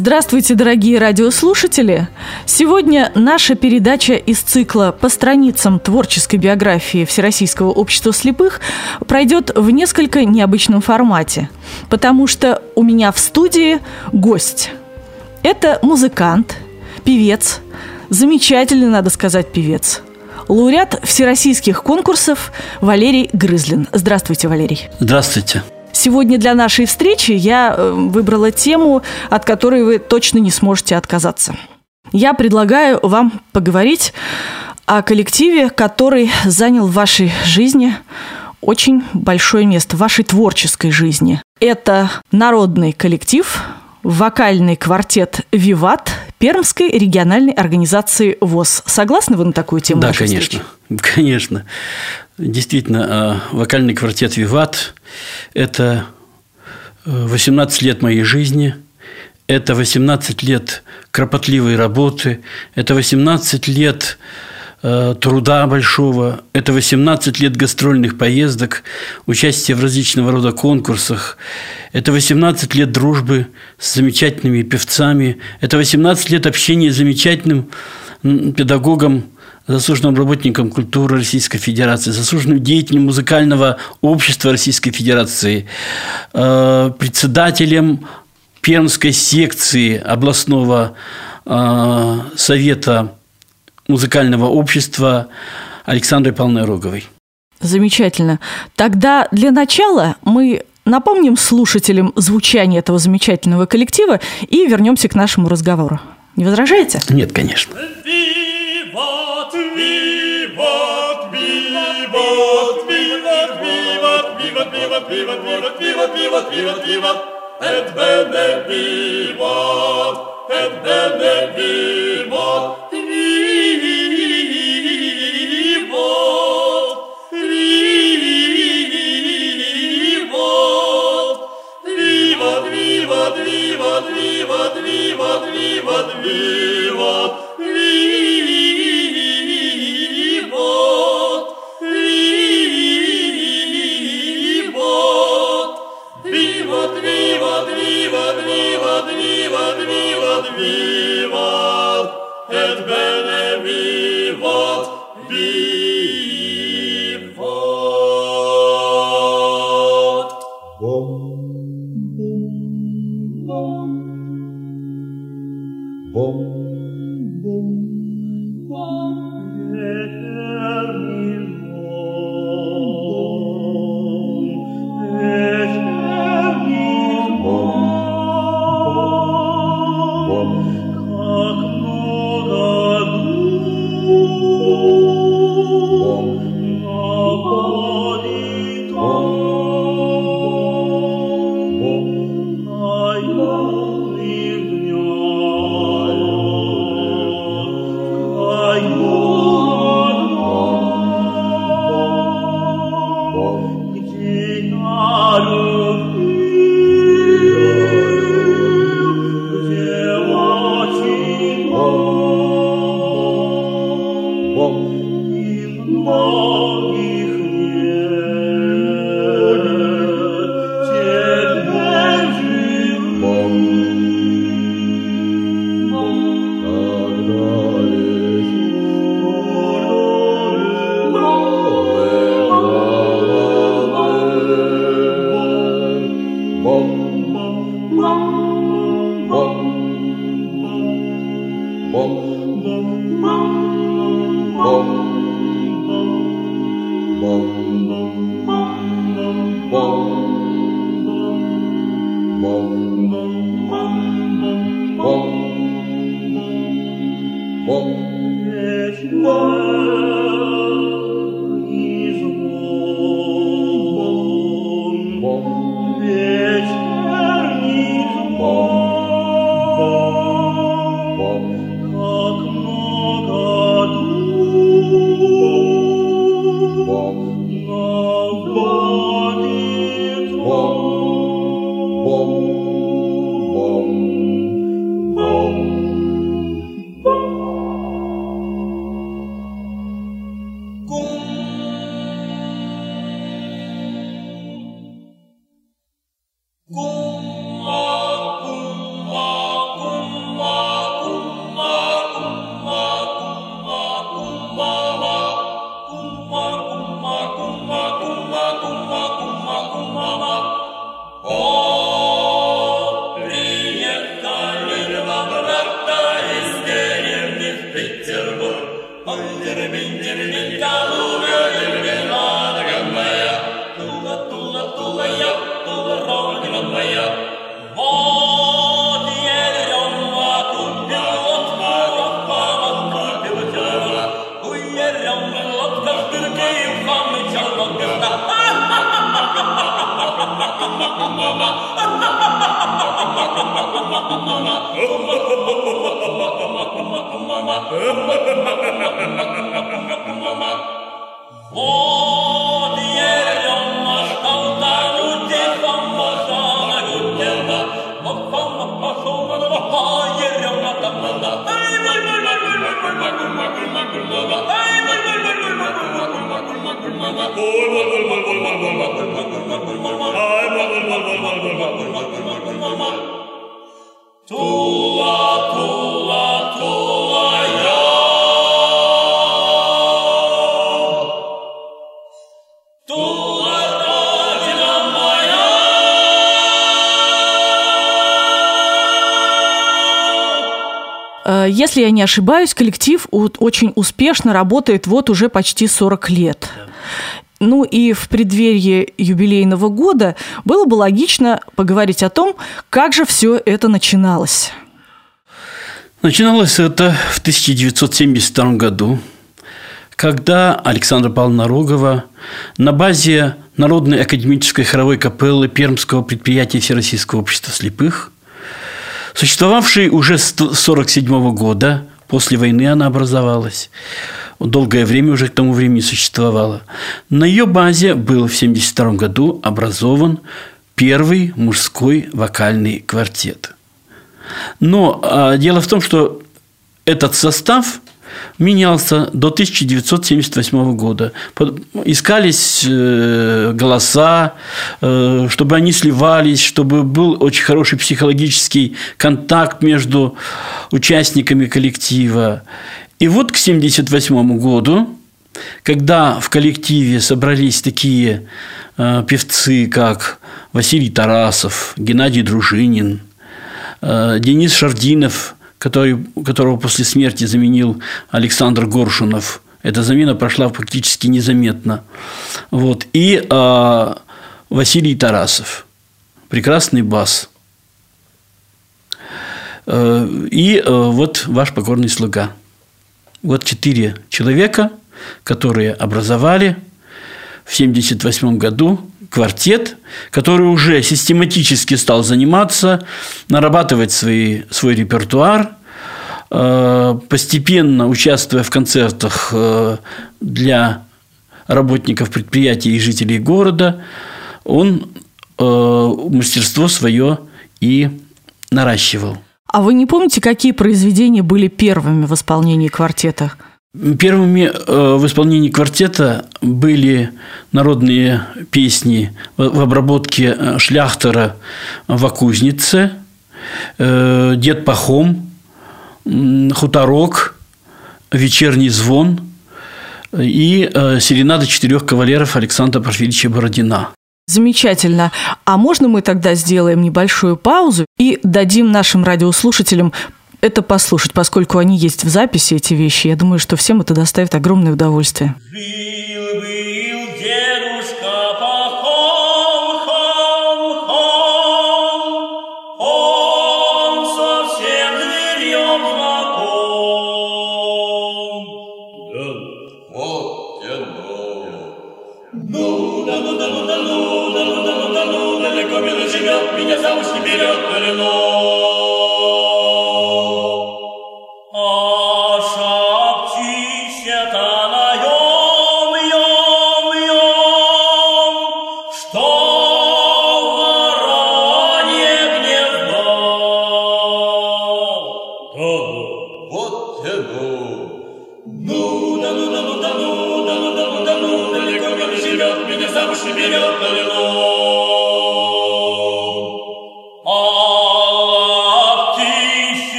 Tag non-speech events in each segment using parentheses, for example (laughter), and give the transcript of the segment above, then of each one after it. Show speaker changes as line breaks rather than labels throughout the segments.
Здравствуйте, дорогие радиослушатели! Сегодня наша передача из цикла «По страницам творческой биографии Всероссийского общества слепых» пройдет в несколько необычном формате, потому что у меня в студии гость. Это музыкант, певец, замечательный, надо сказать, певец – лауреат всероссийских конкурсов Валерий Грызлин. Здравствуйте, Валерий.
Здравствуйте.
Сегодня для нашей встречи я э, выбрала тему, от которой вы точно не сможете отказаться. Я предлагаю вам поговорить о коллективе, который занял в вашей жизни очень большое место, в вашей творческой жизни. Это народный коллектив, вокальный квартет «Виват» Пермской региональной организации ВОЗ. Согласны вы на такую тему?
Да, конечно. Встречи? Конечно. Действительно, а, вокальный квартет «Виват» – это 18 э, лет моей жизни, это 18 лет кропотливой работы, это 18 лет э, труда большого, это 18 лет гастрольных поездок, участия в различного рода конкурсах, это 18 лет дружбы с замечательными певцами, это 18 лет общения с замечательным педагогом заслуженным работником культуры Российской Федерации, заслуженным деятелем музыкального общества Российской Федерации, э, председателем Пермской секции областного э, совета музыкального общества Александрой Павловной Роговой.
Замечательно. Тогда для начала мы напомним слушателям звучание этого замечательного коллектива и вернемся к нашему разговору. Не возражаете?
Нет, конечно. Vivat, vivat, vivat, vivat, vivat, vivat, vivat, vivat, vivat, vivat, vivat, vivat, et bene vivat, et bene vivat, vivat,
Lord. Если я не ошибаюсь, коллектив очень успешно работает вот уже почти 40 лет. Ну и в преддверии юбилейного года было бы логично поговорить о том, как же все это начиналось.
Начиналось это в 1972 году, когда Александра Павловна Рогова на базе Народной академической хоровой капеллы Пермского предприятия Всероссийского общества слепых, существовавшей уже с 1947 года, после войны она образовалась, долгое время уже к тому времени существовала. На ее базе был в 1972 году образован первый мужской вокальный квартет. Но а, дело в том, что этот состав менялся до 1978 года. Искались э, голоса, э, чтобы они сливались, чтобы был очень хороший психологический контакт между участниками коллектива. И вот к 1978 году, когда в коллективе собрались такие э, певцы, как Василий Тарасов, Геннадий Дружинин, Денис Шардинов, который, которого после смерти заменил Александр Горшунов, эта замена прошла практически незаметно. Вот. И э, Василий Тарасов, прекрасный бас. Э, и э, вот ваш покорный слуга – вот четыре человека, которые образовали в 1978 году квартет, который уже систематически стал заниматься, нарабатывать свои, свой репертуар, э, постепенно участвуя в концертах э, для работников предприятий и жителей города, он э, мастерство свое и наращивал.
А вы не помните, какие произведения были первыми в исполнении квартета?
Первыми э, в исполнении квартета были народные песни в обработке э, Шляхтера в Акузнице, э, Дед Пахом, Хуторок, Вечерний звон и серенада четырех кавалеров Александра Порфирьевича Бородина.
Замечательно. А можно мы тогда сделаем небольшую паузу и дадим нашим радиослушателям это послушать, поскольку они есть в записи, эти вещи. Я думаю, что всем это доставит огромное удовольствие.
В деревне то было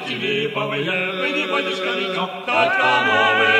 Tatki viipa või jõe või nii palju skaliga, tatka moove.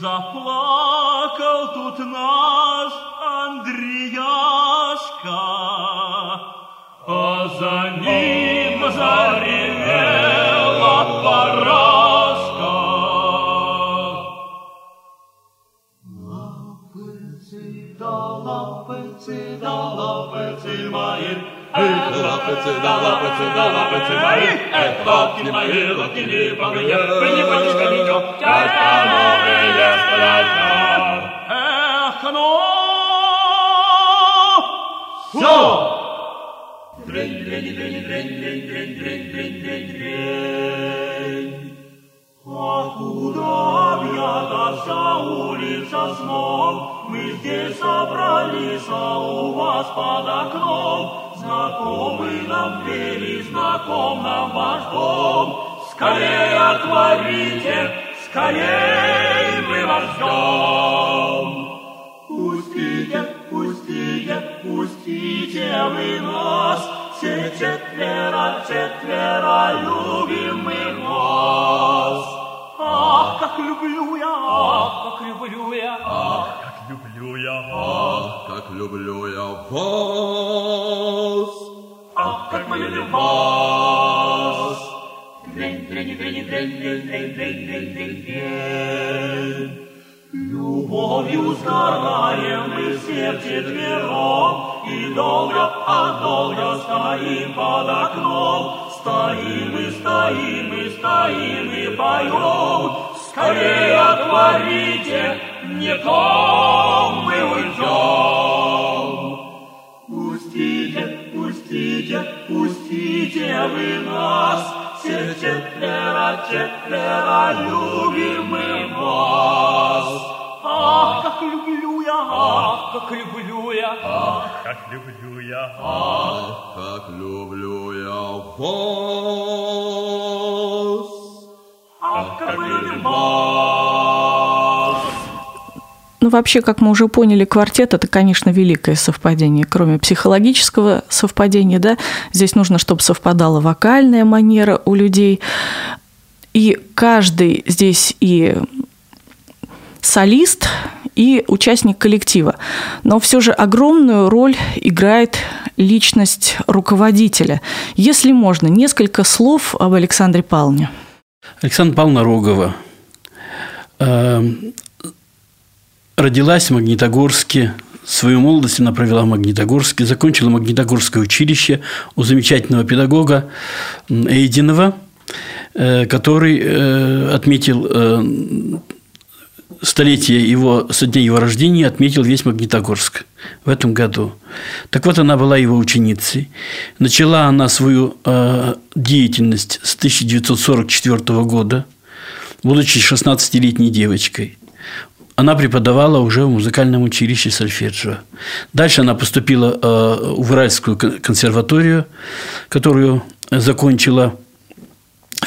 Заплакал тут наш Андреяшка, эх, лапицы да лапицы да лапицы мои, эх, лапки мои, лапки липовые, вы не будешь ходить, только новые сплетет. Эх, ну! Все! Дрень, дрень, дрень, дрень, дрень, дрень, дрень, дрень, дрень, дрень. А куда объятся улица сном? Мы здесь собрались, а у вас под окном. Знакомый нам двери, знаком нам ваш дом. Скорее отворите, скорее мы вас ждем. Пустите, пустите, пустите вы нас, все четверо, четверо любим мы вас. Ах, как люблю я, ах, как люблю я, ах, люблю я, ах,
как люблю я вас.
ах, как мы любим вас. Дрень, дрень, дрень, дрень, дрень, дрень, дрень, дрень, дрень, дрень. Любовью сгораем мы все четвером, И долго, а долго стоим под окном. Стоим и стоим и стоим и поем. Скорее отворите, не то мы уйдем. Пустите, пустите, пустите вы нас, все четверо, четверо любим мы вас. Ах, как люблю я, ах, как люблю я, ах, как люблю я, ах.
Как люблю я вас.
Ну, вообще, как мы уже поняли, квартет – это, конечно, великое совпадение. Кроме психологического совпадения, да, здесь нужно, чтобы совпадала вокальная манера у людей. И каждый здесь и солист, и участник коллектива. Но все же огромную роль играет личность руководителя. Если можно, несколько слов об Александре Павловне.
Александра Павловна Рогова. Э, родилась в Магнитогорске, свою молодость она провела в Магнитогорске, закончила Магнитогорское училище у замечательного педагога Эйдинова, э, который э, отметил столетие его, со дня его рождения отметил весь Магнитогорск в этом году. Так вот, она была его ученицей. Начала она свою э, деятельность с 1944 года, будучи 16-летней девочкой. Она преподавала уже в музыкальном училище сольфеджио. Дальше она поступила э, в Уральскую консерваторию, которую закончила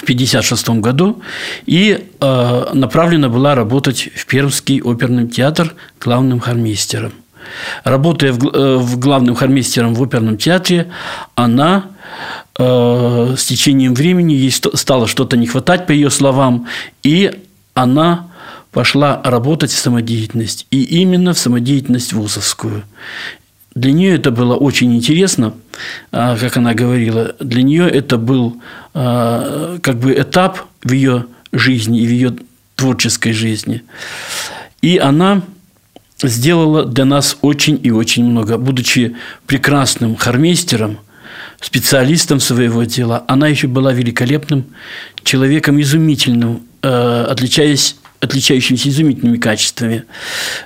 в 1956 году и э, направлена была работать в Пермский оперный театр главным хормейстером. Работая в, э, в главным хормейстером в оперном театре, она э, с течением времени ей стало что-то не хватать, по ее словам, и она пошла работать в самодеятельность, и именно в самодеятельность вузовскую. Для нее это было очень интересно, а, как она говорила. Для нее это был а, как бы этап в ее жизни и в ее творческой жизни. И она сделала для нас очень и очень много. Будучи прекрасным хормейстером, специалистом своего дела, она еще была великолепным человеком, изумительным, а, отличаясь, отличающимся изумительными качествами,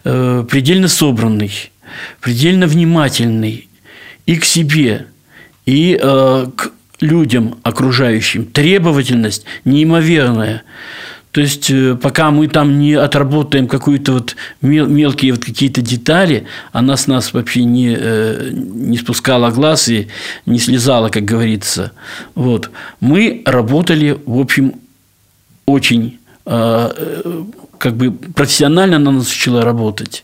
предельно собранный – предельно внимательный и к себе, и э, к людям окружающим. Требовательность неимоверная. То есть, э, пока мы там не отработаем какие-то вот мелкие вот какие-то детали, она с нас вообще не, э, не спускала глаз и не слезала, как говорится. Вот. Мы работали, в общем, очень э, как бы профессионально она нас учила работать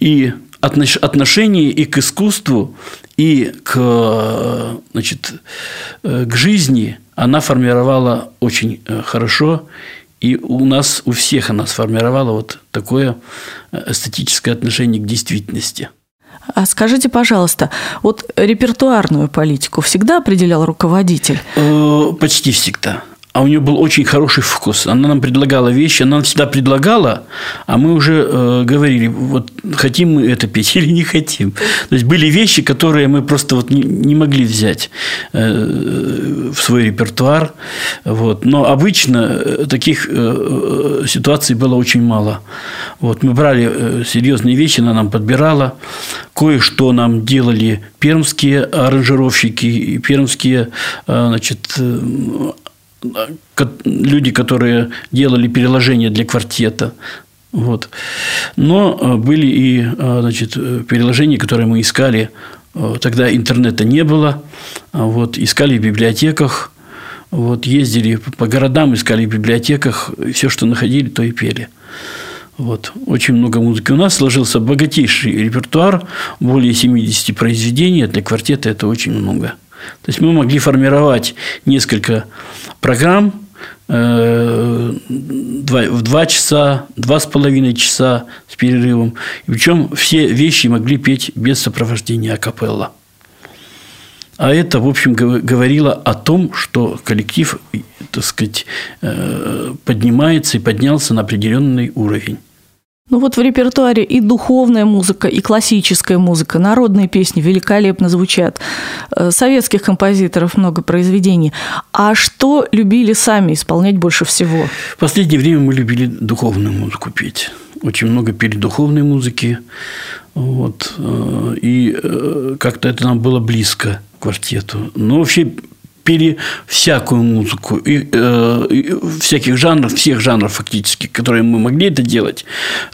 и отношение и к искусству, и к, значит, э, к жизни она формировала очень э, хорошо. И у нас, у всех она сформировала вот такое э, эстетическое отношение к действительности.
А скажите, пожалуйста, вот репертуарную политику всегда определял руководитель?
Почти всегда а у нее был очень хороший вкус. Она нам предлагала вещи, она нам всегда предлагала, а мы уже э, говорили, вот хотим мы это петь (laughs) или не хотим. То есть были вещи, которые мы просто вот не, не могли взять э, в свой репертуар. Вот. Но обычно э, таких э, ситуаций было очень мало. Вот. Мы брали э, серьезные вещи, она нам подбирала. Кое-что нам делали пермские аранжировщики пермские э, значит, люди, которые делали переложения для квартета. Вот. Но э, были и э, значит, переложения, которые мы искали. Э, тогда интернета не было. А вот, искали в библиотеках. Вот, ездили по городам, искали в библиотеках. Все, что находили, то и пели. Вот. Очень много музыки. У нас сложился богатейший репертуар, более 70 произведений. Для квартета это очень много. То есть мы могли формировать несколько программ э, в два часа, два с половиной часа с перерывом. Причем все вещи могли петь без сопровождения акапелла. А это, в общем, говорило о том, что коллектив, так сказать, э, поднимается и поднялся на определенный уровень.
Ну вот в репертуаре и духовная музыка, и классическая музыка, народные песни великолепно звучат. Э, советских композиторов много произведений. А что любили сами исполнять больше всего?
В последнее время мы любили духовную музыку петь. Очень много пели духовной музыки. Вот. Э, и э, как-то это нам было близко квартету. Но вообще пели всякую музыку, и, э, и всяких жанров, всех жанров фактически, которые мы могли это делать.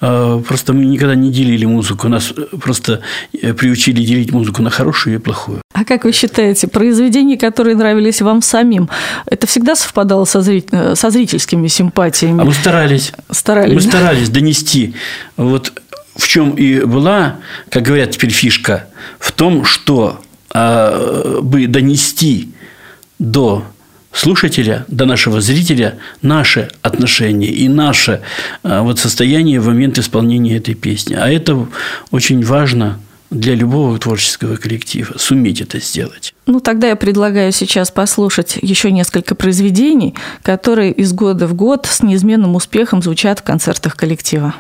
Э, просто мы никогда не делили музыку, нас просто э, приучили делить музыку на хорошую и плохую.
А как вы считаете, произведения, которые нравились вам самим, это всегда совпадало со, зритель, э, со зрительскими симпатиями?
А мы старались.
Старались.
Мы старались донести. Вот в чем и была, как говорят теперь, фишка, в том, что э, бы донести до слушателя, до нашего зрителя наше отношение и наше а, вот состояние в момент исполнения этой песни. А это очень важно для любого творческого коллектива суметь это сделать.
Ну, тогда я предлагаю сейчас послушать еще несколько произведений, которые из года в год с неизменным успехом звучат в концертах коллектива.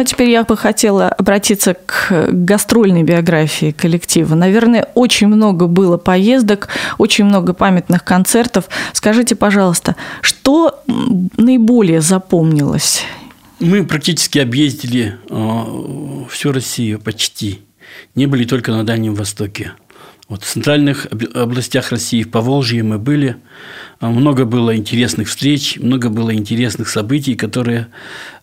Ну, а теперь я бы хотела обратиться к гастрольной биографии коллектива. Наверное, очень много было поездок, очень много памятных концертов. Скажите, пожалуйста, что наиболее запомнилось?
Мы практически объездили э, всю Россию почти. Не были только на Дальнем Востоке. Вот в центральных областях России, в Поволжье мы были. А много было интересных встреч, много было интересных событий, которые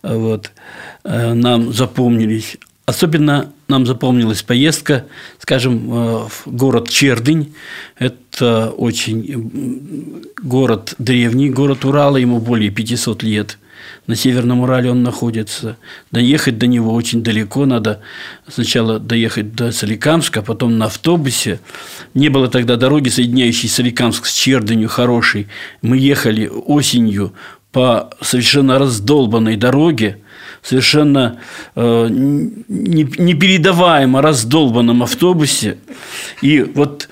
э, вот, э, нам запомнились. Особенно нам запомнилась поездка, скажем, э, в город Чердынь. Это очень город древний, город Урала, ему более 500 лет – на Северном Урале он находится. Доехать до него очень далеко. Надо сначала доехать до Соликамска, а потом на автобусе. Не было тогда дороги, соединяющей Соликамск с Чердынью, хорошей. Мы ехали осенью по совершенно раздолбанной дороге, совершенно э, непередаваемо раздолбанном автобусе. И вот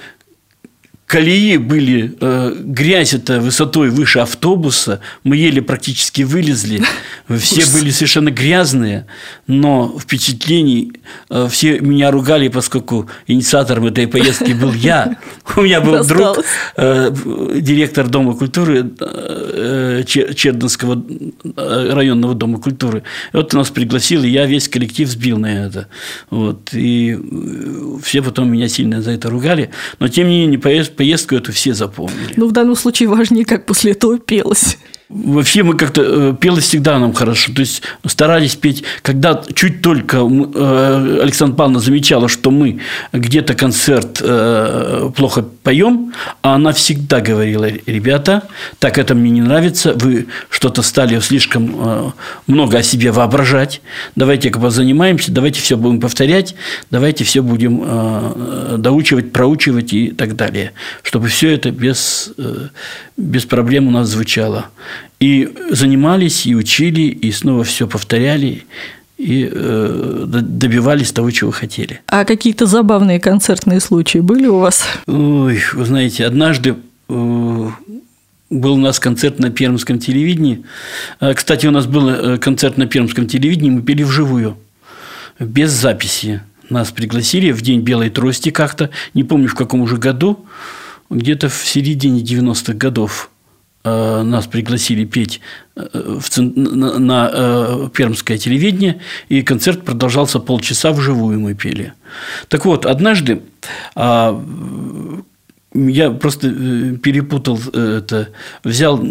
колеи были, э, грязь это высотой выше автобуса, мы еле практически вылезли, (laughs) все были совершенно грязные, но впечатлений, э, все меня ругали, поскольку инициатором этой поездки был я. (laughs) У меня был друг, э, директор Дома культуры э, Чердынского э, районного Дома культуры. И вот он нас пригласил, и я весь коллектив сбил на это. Вот. И э, все потом меня сильно за это ругали. Но, тем не менее, поезд поездку эту все запомнили.
Ну, в данном случае важнее, как после этого пелось.
Вообще мы как-то э, пелось всегда нам хорошо. То есть старались петь, когда чуть только э, Александра Павловна замечала, что мы где-то концерт э, плохо поем, а она всегда говорила, ребята, так это мне не нравится, вы что-то стали слишком много о себе воображать, давайте-ка позанимаемся, давайте все будем повторять, давайте все будем доучивать, проучивать и так далее, чтобы все это без, без проблем у нас звучало. И занимались, и учили, и снова все повторяли, и э, добивались того, чего хотели.
А какие-то забавные концертные случаи были у вас?
Ой, вы знаете, однажды э, был у нас концерт на Пермском телевидении. А, кстати, у нас был э, концерт на Пермском телевидении, мы пели вживую, без записи. Нас пригласили в день белой трости как-то, не помню в каком уже году, где-то в середине 90-х годов. Э, нас пригласили петь э, на э, пермское телевидение, и концерт продолжался полчаса вживую мы пели. Так вот, однажды а, я просто э, перепутал э, это, взял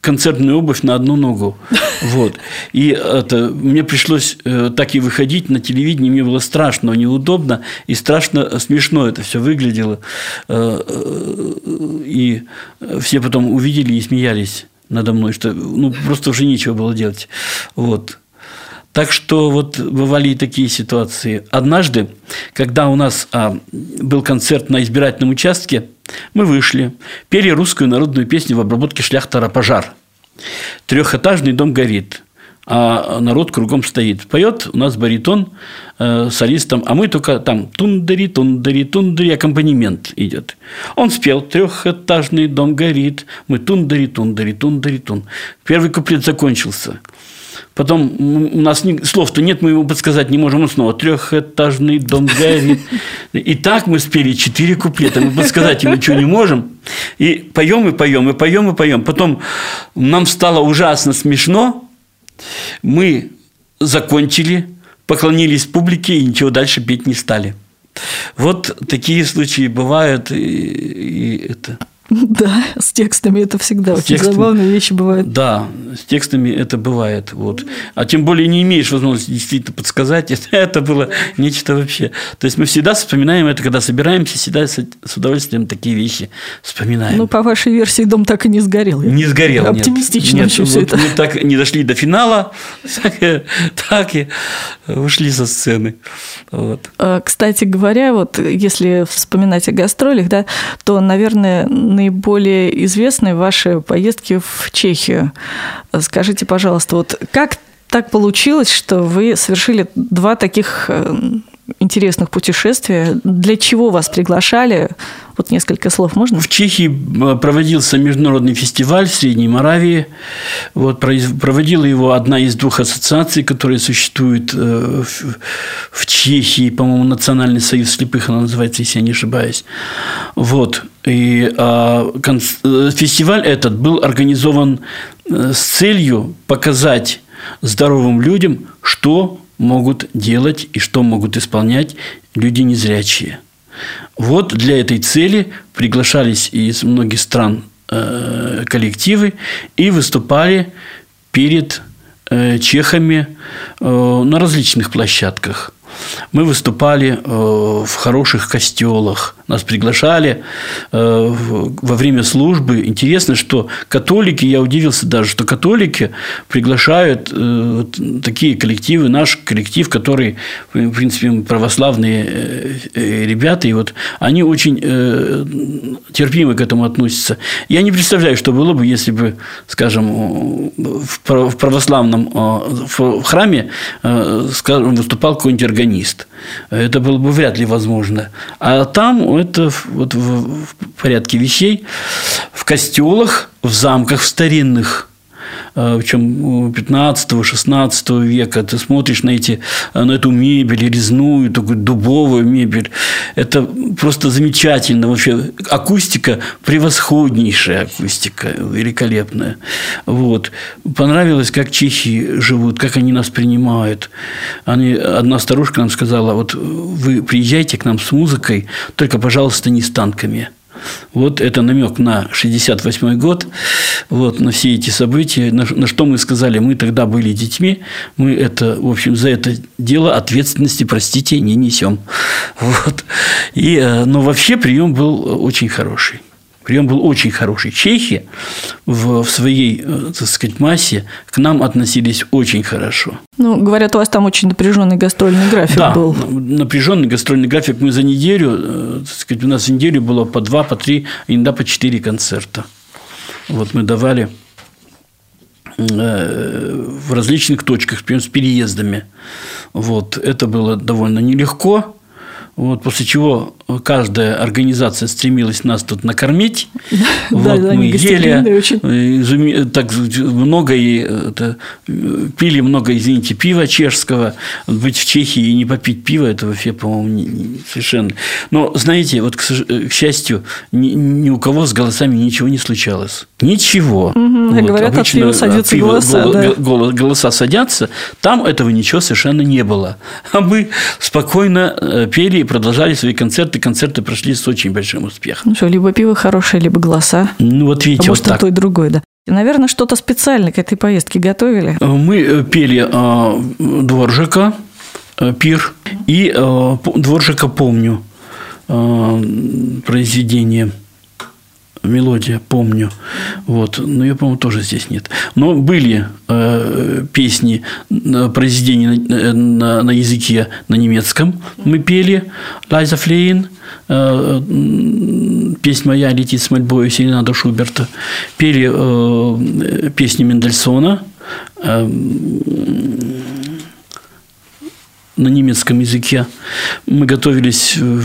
концертную обувь на одну ногу. (laughs) Вот. И это, мне пришлось э, так и выходить на телевидение. Мне было страшно, неудобно и страшно смешно это все выглядело. И все потом увидели и смеялись надо мной, что ну, просто уже нечего было делать. Вот. Так что вот бывали и такие ситуации. Однажды, когда у нас а, был концерт на избирательном участке, мы вышли, пели русскую народную песню в обработке шляхтара «Пожар». Трехэтажный дом горит, а народ кругом стоит. Поет у нас баритон э, солистом, а мы только там тундари, тундари, тундари, аккомпанемент идет. Он спел «Трехэтажный дом горит», мы тундари, тундари, тундари, тун. Первый куплет закончился – Потом у нас слов-то нет, мы его подсказать не можем. Он снова трехэтажный дом горит. И так мы спели четыре куплета. Мы подсказать ему ничего не можем. И поем, и поем, и поем, и поем. Потом нам стало ужасно смешно. Мы закончили, поклонились публике и ничего дальше петь не стали. Вот такие случаи бывают. И, и это. (laughs)
Да, с текстами это всегда с очень текстами, забавные вещи бывают.
Да, с текстами это бывает. Вот. А тем более не имеешь возможности действительно подсказать. (laughs) Это, было нечто вообще. То есть мы всегда вспоминаем это, когда собираемся, всегда с, удовольствием такие вещи вспоминаем.
Ну, по вашей версии, дом так и не сгорел.
Не сгорел.
Оптимистично
нет. нет,
все
вот
это.
Мы так не дошли до финала, (laughs) так и ушли со сцены. Вот.
А, кстати говоря, вот если вспоминать о гастролях, да, то, наверное, наиболее известны ваши поездки в Чехию. Скажите, пожалуйста, вот как так получилось, что вы совершили два таких э, интересных путешествия? Для чего вас приглашали? Вот несколько слов можно?
В Чехии э, проводился международный фестиваль в Средней Моравии. Вот, проводила его одна из двух ассоциаций, которые существуют э, в Чехии. По-моему, Национальный союз слепых она называется, если я не ошибаюсь. Вот. И а, фестиваль этот был организован с целью показать здоровым людям, что могут делать и что могут исполнять люди незрячие. Вот для этой цели приглашались из многих стран э, коллективы и выступали перед э, чехами э, на различных площадках. Мы выступали в хороших костелах, нас приглашали во время службы. Интересно, что католики, я удивился даже, что католики приглашают такие коллективы, наш коллектив, который, в принципе, православные ребята, и вот они очень терпимо к этому относятся. Я не представляю, что было бы, если бы, скажем, в православном в храме скажем, выступал какой-нибудь органист. Это было бы вряд ли возможно. А там это вот в порядке вещей. В костелах, в замках, в старинных причем 15-16 века, ты смотришь на, эти, на эту мебель, резную, такую дубовую мебель. Это просто замечательно. Вообще акустика превосходнейшая акустика, великолепная. Вот. Понравилось, как чехи живут, как они нас принимают. Они, одна старушка нам сказала, вот вы приезжайте к нам с музыкой, только, пожалуйста, не с танками. Вот это намек на 68 год, вот, на все эти события, на, на что мы сказали, мы тогда были детьми, мы это, в общем, за это дело ответственности, простите, не несем. Вот. И, э, но вообще прием был очень хороший. Прием был очень хороший. Чехи в, в своей, э, так сказать, массе к нам относились очень хорошо.
Ну, говорят, у вас там очень напряженный гастрольный график
да,
был.
напряженный гастрольный график. Мы за неделю, э, так сказать, у нас за неделю было по два, по три, иногда по четыре концерта. Вот мы давали э, в различных точках, прям с переездами. Вот. Это было довольно нелегко. Вот, после чего каждая организация стремилась нас тут накормить.
Вот,
мы ели так много и пили много, извините, пива чешского. Быть в Чехии и не попить пиво, это вообще, по-моему, совершенно. Но, знаете, вот, к, счастью, ни, у кого с голосами ничего не случалось. Ничего.
Говорят, от пива садятся голоса.
Голоса садятся. Там этого ничего совершенно не было. А мы спокойно э, пели продолжали свои концерты. Концерты прошли с очень большим успехом.
Ну что, либо пиво хорошее, либо голоса.
Ну, вот видите,
а
вот
так. то, и другое, да. Наверное, что-то специально к этой поездке готовили?
Мы э, пели э, Дворжика, э, пир, и э, Дворжика «Помню» э, произведение – мелодия, помню. Вот. Но ее, по-моему, тоже здесь нет. Но были э, песни, э, произведения на, на, на языке на немецком. Мы пели Лайза Флейн, э, песня моя летит с мольбою Серенада Шуберта. Пели э, песни Мендельсона. Э, на немецком языке. Мы готовились э,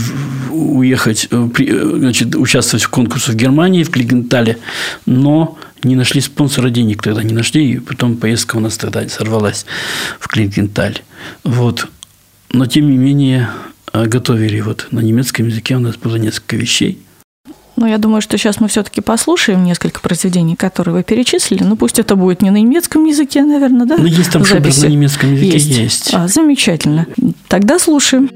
уехать, э, э, значит, участвовать в конкурсе в Германии, в Клигентале, но не нашли спонсора, денег тогда не нашли, и потом поездка у нас тогда сорвалась в Клинкенталь. Вот. Но, тем не менее, готовили вот на немецком языке у нас было несколько вещей.
Ну, я думаю, что сейчас мы все-таки послушаем несколько произведений, которые вы перечислили. Ну, пусть это будет не на немецком языке, наверное, да?
Ну, есть там Шуберт на немецком языке, есть. есть.
А, замечательно. Тогда слушаем.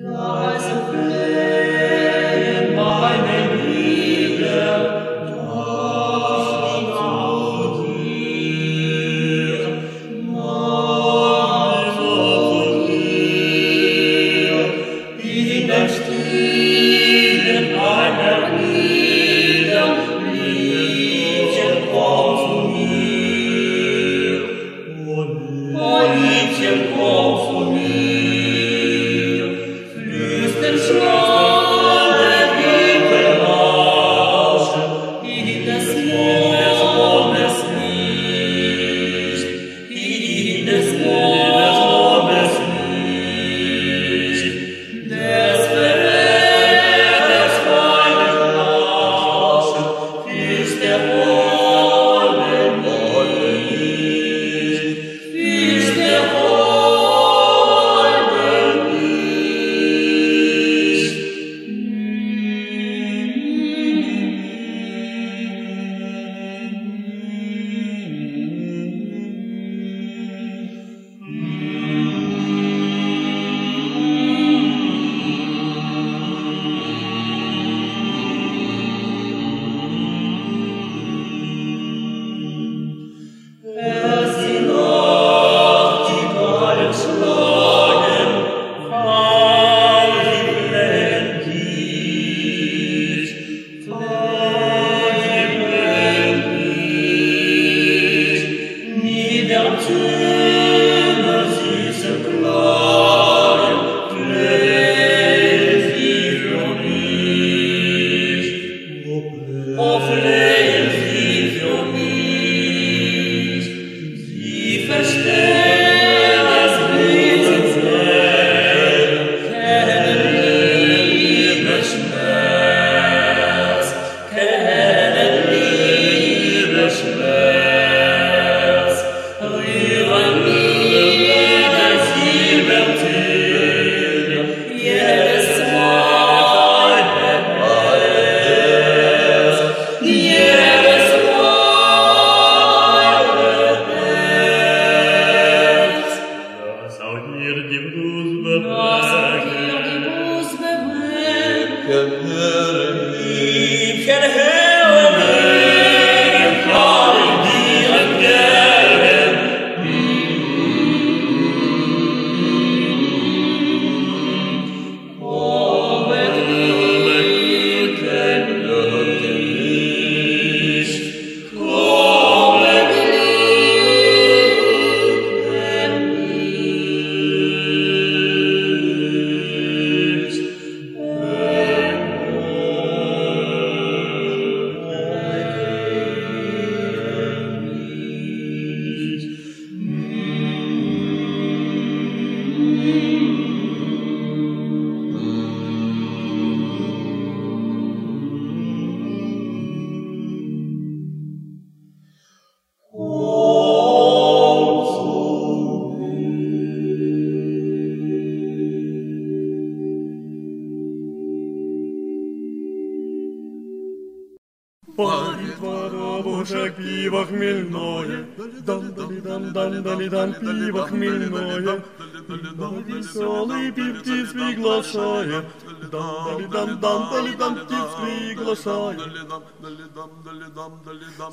Дам дам дам дали дам птиц приглашает.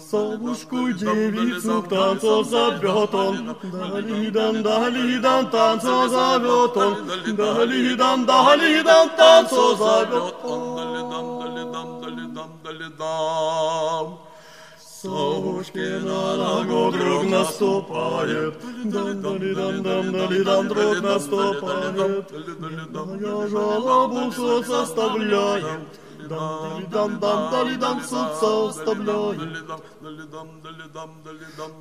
Совушку девицу к танцу зовет он, дали дам дали дам танцу зовет он, дали дам дали дам танцу зовет он. Совушкина ногу друг наступает, дан-дали-дан-дан-дали-дан друг наступает. Я жалобу все составляет, Дали-дам, дам, дали-дам, солнце оставляет.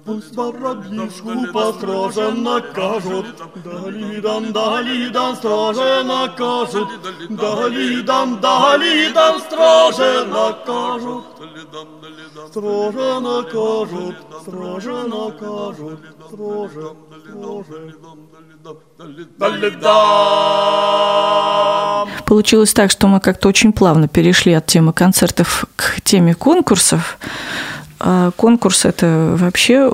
Пусть воробьишку построже накажут, Дали-дам, дали-дам, строже накажут, Дали-дам, дали-дам, строже накажут. Строже накажут, строже накажут, строже, строже.
Получилось так, что мы как-то очень плавно перешли от темы концертов к теме конкурсов. А конкурс – это вообще,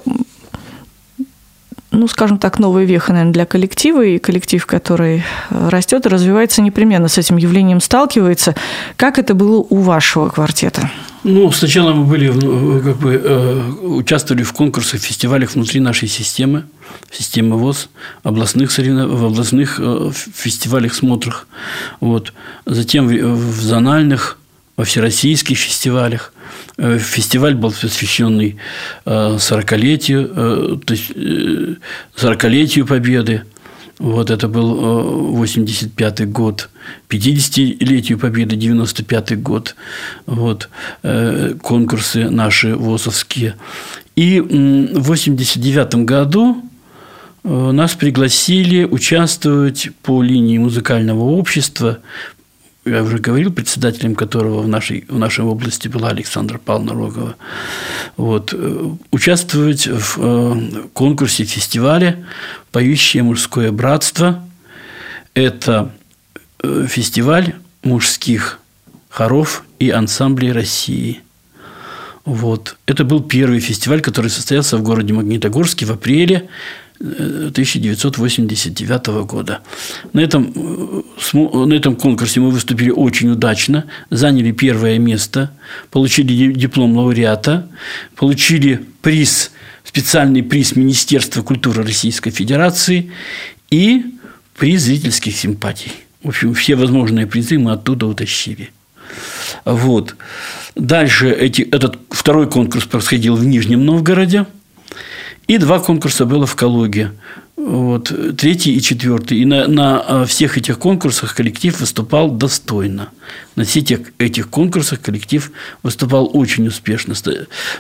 ну, скажем так, новая веха, наверное, для коллектива, и коллектив, который растет и развивается, непременно с этим явлением сталкивается. Как это было у вашего квартета?
Ну, сначала мы были, э, как бы, э, участвовали в конкурсах, фестивалях внутри нашей системы, системы ВОЗ, областных соревнов... в областных э, фестивалях, смотрах. Вот. Затем в, зональных, во всероссийских фестивалях. Фестиваль был посвященный э, 40-летию, э, то есть э, 40-летию Победы. Вот это был 85 год, 50-летию Победы, 95 год. Вот э, конкурсы наши ВОСовские. И в 89 году э, нас пригласили участвовать по линии музыкального общества. Я уже говорил, председателем которого в нашей, в нашей области была Александра Павловна Рогова. Вот, э, участвовать в э, конкурсе, фестивале «Поющее мужское братство». Это э, фестиваль мужских хоров и ансамблей России. Вот. Это был первый фестиваль, который состоялся в городе Магнитогорске в апреле 1989 года. На этом, э, на этом конкурсе мы выступили очень удачно, заняли первое место, получили ди- диплом лауреата, получили приз, специальный приз Министерства культуры Российской Федерации и приз зрительских симпатий. В общем, все возможные призы мы оттуда утащили. Вот. Дальше эти, этот второй конкурс происходил в Нижнем Новгороде. И два конкурса было в Калуге. Вот, третий и четвертый. И на, на а, всех этих конкурсах коллектив выступал достойно. На всех этих, конкурсах коллектив выступал очень успешно.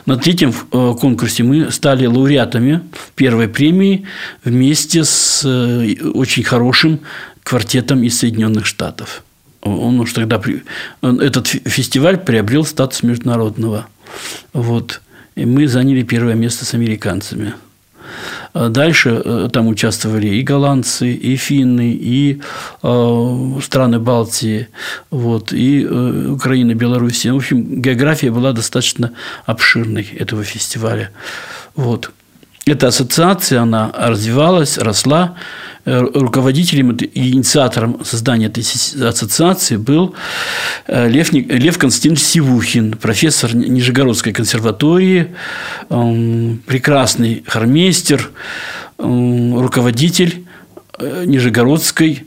На третьем э, конкурсе мы стали лауреатами первой премии вместе с э, очень хорошим квартетом из Соединенных Штатов. Он уж тогда он- этот фе- фестиваль приобрел статус международного. Вот. И мы заняли первое место с американцами. А Дальше э, там участвовали и голландцы, и финны, и э, страны Балтии, вот, и э, Украина, Белоруссия. В общем, география была достаточно обширной этого фестиваля. Вот. Эта ассоциация, она развивалась, росла. Э, Руководителем и инициатором создания этой ассоциации был э, Лев, Лев Константинович Сивухин, профессор Ни- Нижегородской консерватории, эм, прекрасный хормейстер, эм, руководитель э, Нижегородской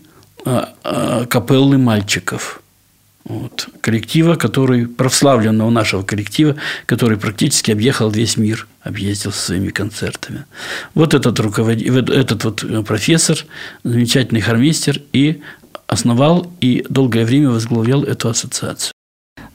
капеллы мальчиков. Вот. Коллектива, который, прославленного нашего коллектива, который практически объехал весь мир, объездил со своими концертами. Вот этот, руководи... вот этот вот э, профессор, замечательный хормейстер, и основал и долгое время возглавлял эту ассоциацию.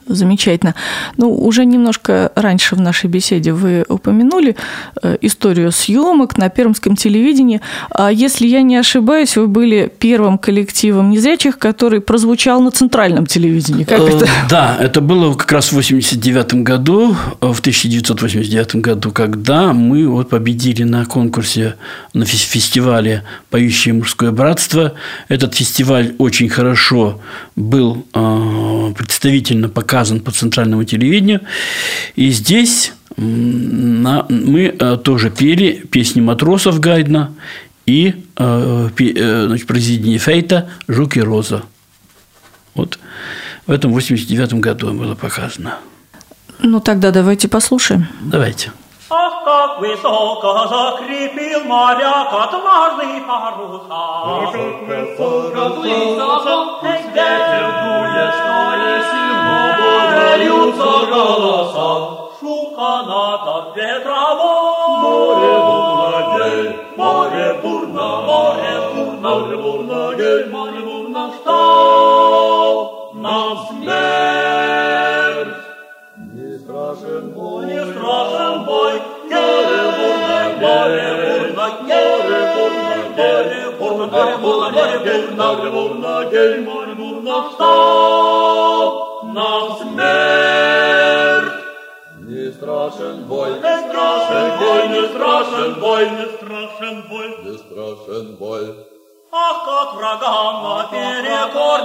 Замечательно. Ну, уже немножко раньше в нашей беседе вы упомянули э, историю съемок на пермском телевидении. А если я не ошибаюсь, вы были первым коллективом незрячих, который прозвучал на центральном телевидении. Как
Э,
это?
Да, это было как раз в 89 году, э, в 1989 году, когда мы вот победили на конкурсе, на фес- фестивале «Поющее мужское братство». Этот фестиваль очень хорошо был представительно показан по центральному телевидению. И здесь мы э, тоже пели песни матросов Гайдна и э, э, значит, произведение Фейта «Жук и роза». Вот в этом 89 году было показано.
Ну, тогда давайте послушаем.
Давайте.
Ах, как высоко закрепил моряк отважный паруса! Ах, как высоко Эй, ветер дует, что есть Поются голоса, шум каната, ветровой. Море бурно, гей, море бурно, море бурно, море бурно, гей, море бурно, что нам смерть?
Не страшен бой,
не страшен бой,
море
бурно, море бурно, гей.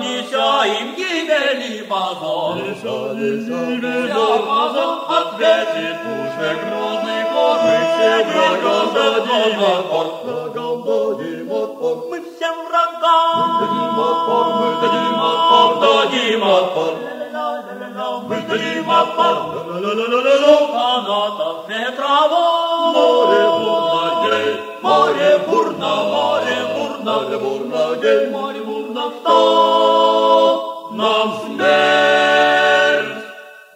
Неся им гибели позор. Неся им гибели позор, ответит пушек грозный все. Врагам дадим отпор. Мы всем врагам дадим отпор, мы дадим отпор, дадим отпор. Мы дадим отпор. Канатов ветровой. Море бурно, гей, море бурно, море бурно, море бурно, гей, море бурно, что нам смерть?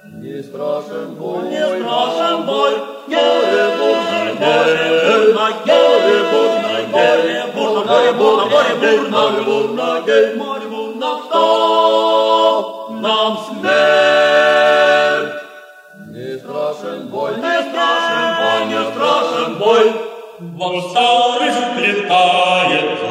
Не страшен бой,
Не страшен бой, море бурно, море бурно, море бурно, гей, море бурно, что нам смерть?
не страшен бой,
Не страшен бой, не страшен бой, Восстал летает,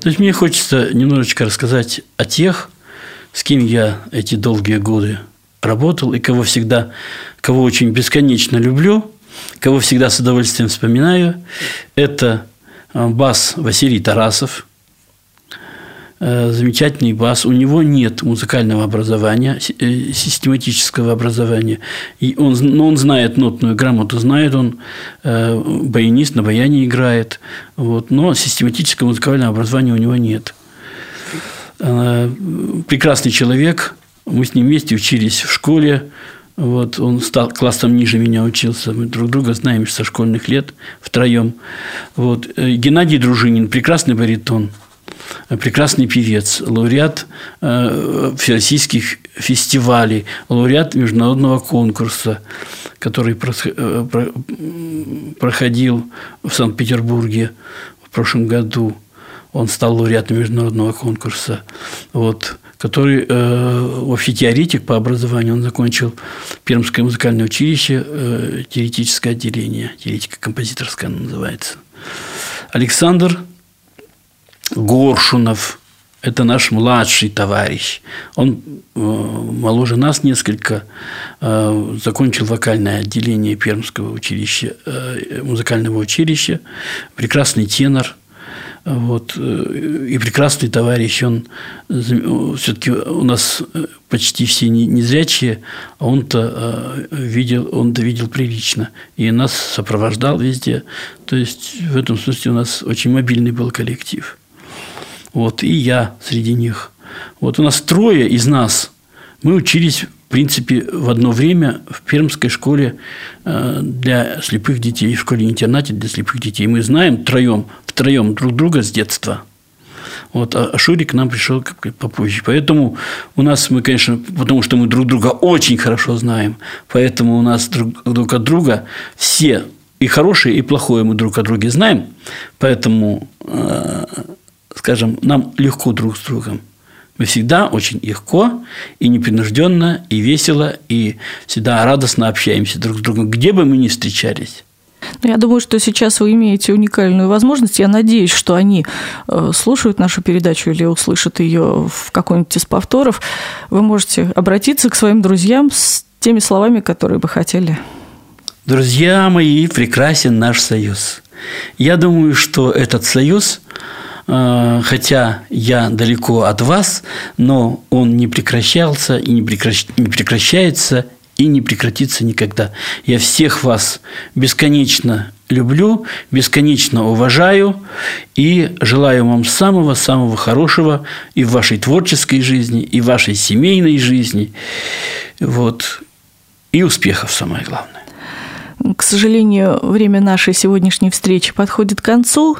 То есть мне хочется немножечко рассказать о тех, с кем я эти долгие годы работал и кого всегда, кого очень бесконечно люблю, кого всегда с удовольствием вспоминаю. Это э, бас Василий Тарасов, замечательный бас. У него нет музыкального образования, э, систематического образования. И он, но он знает нотную грамоту, знает он э, баянист, на баяне играет. Вот, но систематического музыкального образования у него нет. Э, Прекрасный человек. Мы с ним вместе учились в школе. Вот, он стал классом ниже меня учился. Мы друг друга знаем со школьных лет втроем. Вот. Э, Геннадий Дружинин, прекрасный баритон прекрасный певец, лауреат э, всероссийских фестивалей, лауреат международного конкурса, который э, проходил в Санкт-Петербурге в прошлом году. Он стал лауреатом международного конкурса, вот, который э, вообще теоретик по образованию. Он закончил Пермское музыкальное училище, э, теоретическое отделение, теоретико-композиторское оно называется. Александр Горшунов – это наш младший товарищ. Он э, моложе нас несколько, э, закончил вокальное отделение Пермского училища, э, музыкального училища, прекрасный тенор, вот, и прекрасный товарищ. Он все-таки у нас почти все не- незрячие, а он-то видел, он-то видел прилично. И нас сопровождал везде. То есть в этом смысле у нас очень мобильный был коллектив. Вот, и я среди них. Вот у нас трое из нас Мы учились, в принципе, в одно время в Пермской школе э, для слепых детей, в школе-интернате для слепых детей. Мы знаем троем, втроем друг друга с детства. Вот, а Шурик к нам пришел попозже. Поэтому у нас мы, конечно, потому что мы друг друга очень хорошо знаем, поэтому у нас друг, друг от друга все и хорошее, и плохое мы друг о друге знаем, поэтому, э, скажем, нам легко друг с другом. Мы всегда очень легко и непринужденно, и весело, и всегда радостно общаемся друг с другом, где бы мы ни встречались.
Ну, я думаю, что сейчас вы имеете уникальную возможность. Я надеюсь, что они э, слушают нашу передачу или услышат ее в какой-нибудь из повторов. Вы можете обратиться к своим друзьям с теми словами, которые бы хотели.
Друзья мои, прекрасен наш союз. Я думаю, что этот союз, хотя я далеко от вас, но он не прекращался и не прекращается и не прекратится никогда. Я всех вас бесконечно люблю, бесконечно уважаю и желаю вам самого-самого хорошего и в вашей творческой жизни, и в вашей семейной жизни. Вот. И успехов, самое главное.
К сожалению, время нашей сегодняшней встречи подходит к концу.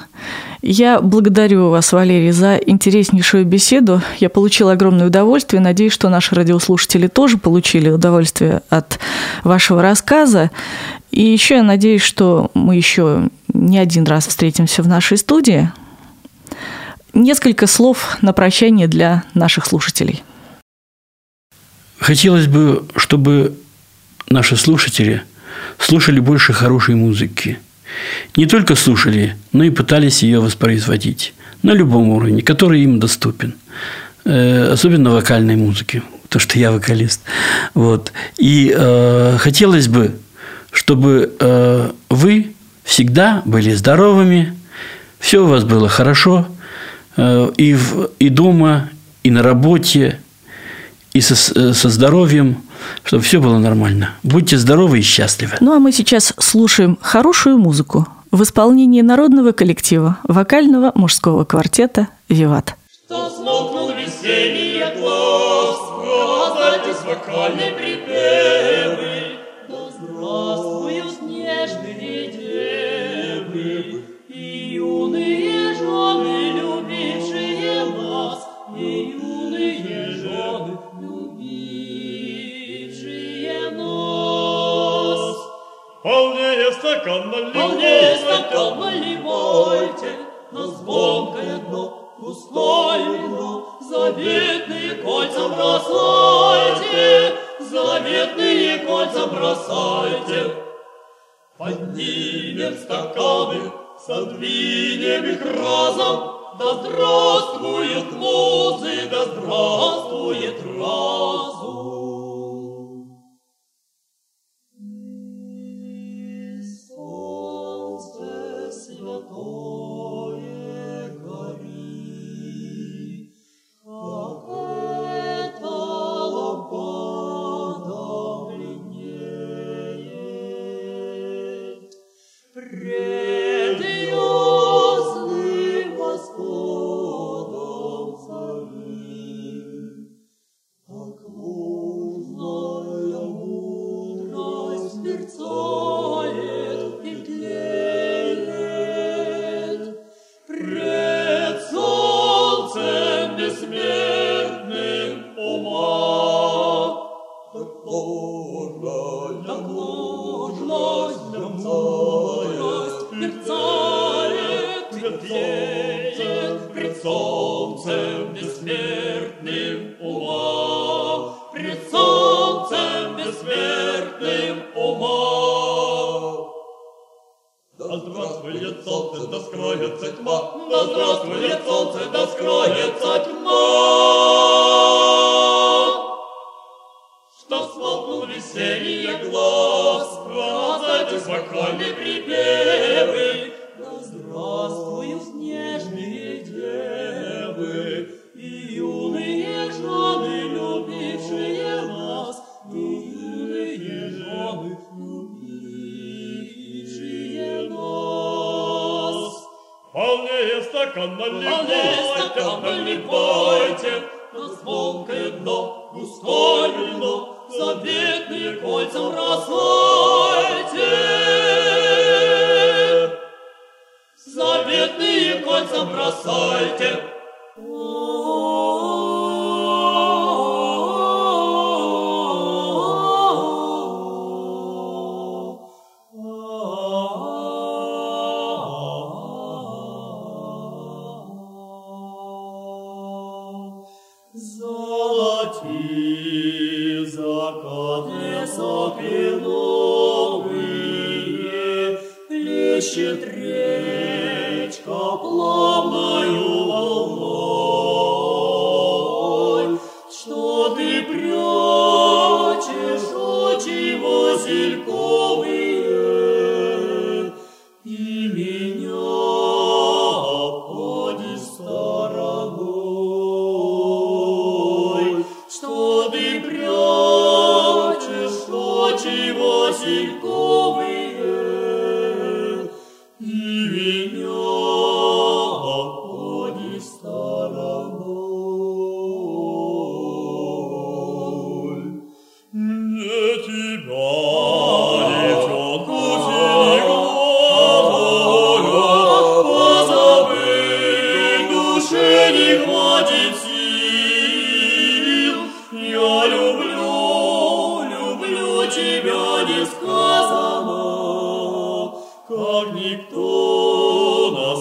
Я благодарю вас, Валерий, за интереснейшую беседу. Я получила огромное удовольствие. Надеюсь, что наши радиослушатели тоже получили удовольствие от вашего рассказа. И еще я надеюсь, что мы еще не один раз встретимся в нашей студии. Несколько слов на прощание для наших слушателей.
Хотелось бы, чтобы наши слушатели слушали больше хорошей музыки – не только слушали, но и пытались ее воспроизводить на любом уровне, который им доступен. Э, особенно вокальной музыки, то что я вокалист. Вот. И э, хотелось бы, чтобы э, вы всегда были здоровыми, все у вас было хорошо, э, и, в, и дома, и на работе, и со, э, со здоровьем, чтобы все было нормально. Будьте здоровы и счастливы.
Ну а мы сейчас слушаем хорошую музыку в исполнении народного коллектива вокального мужского квартета «Виват».
Что смолкнул весенний глаз, раздайтесь вокальные припевы, Стакан наливайте,
Полнее стакан наливайте, на звонкое дно, пустое дно, заветные кольца бросайте, заветные кольца бросайте. Поднимем стаканы, содвинем их разом, да здравствует музы, да здравствует разум. Никто на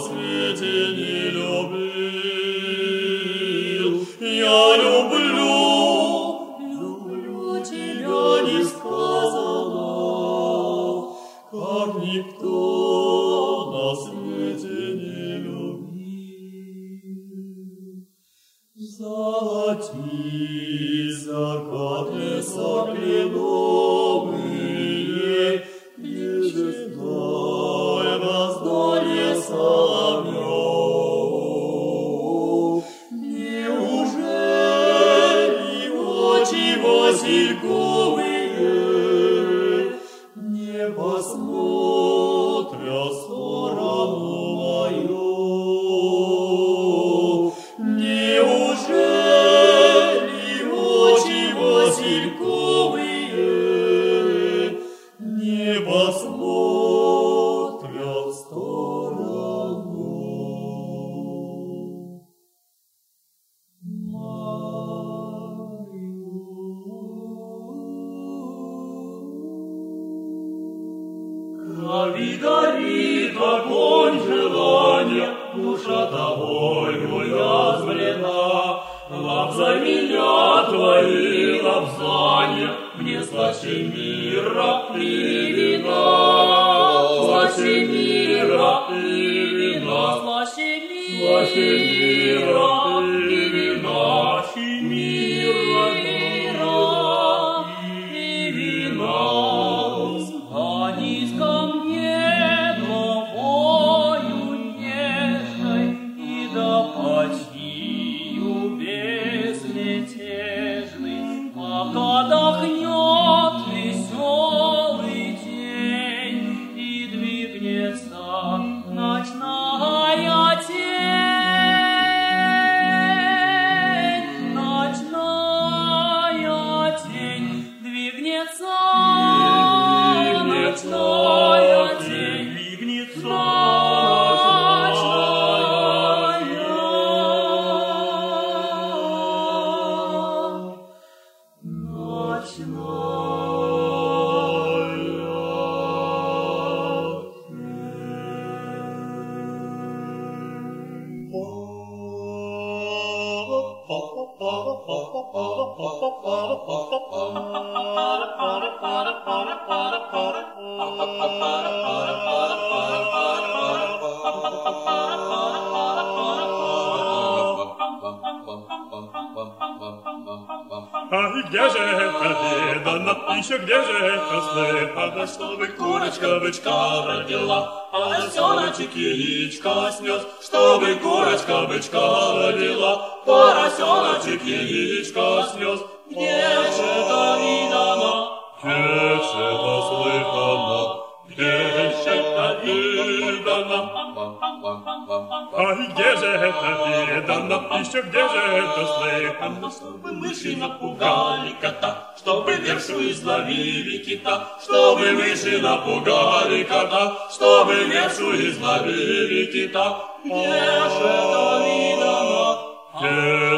еще где же это слыхано, чтобы
мыши напугали кота, чтобы вершу изловили кита, чтобы мыши напугали кота, чтобы вершу изловили кита. Где же это видано, где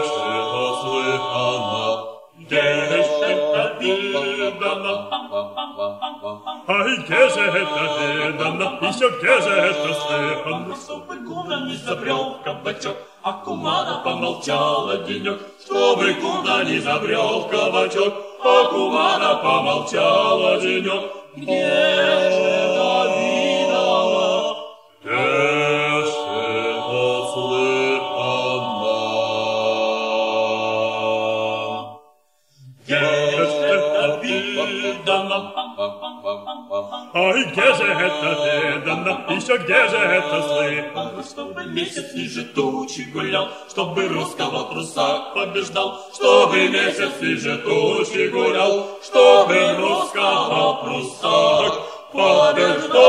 же это слыхано, где же это видано, Ай, где же это видано, еще где же это слыхано, чтобы куда не забрел кабачок, а кумана помолчала денек, чтобы куда не забрел кабачок, а кумана помолчала денек. Где же это видано, где же это слыхано, где же это Ай, где же это видано, еще где же это слыхано, чтобы месяц ниже тучи гулял, чтобы русского прусак побеждал, чтобы месяц ниже тучи гулял, чтобы русского прусак побеждал.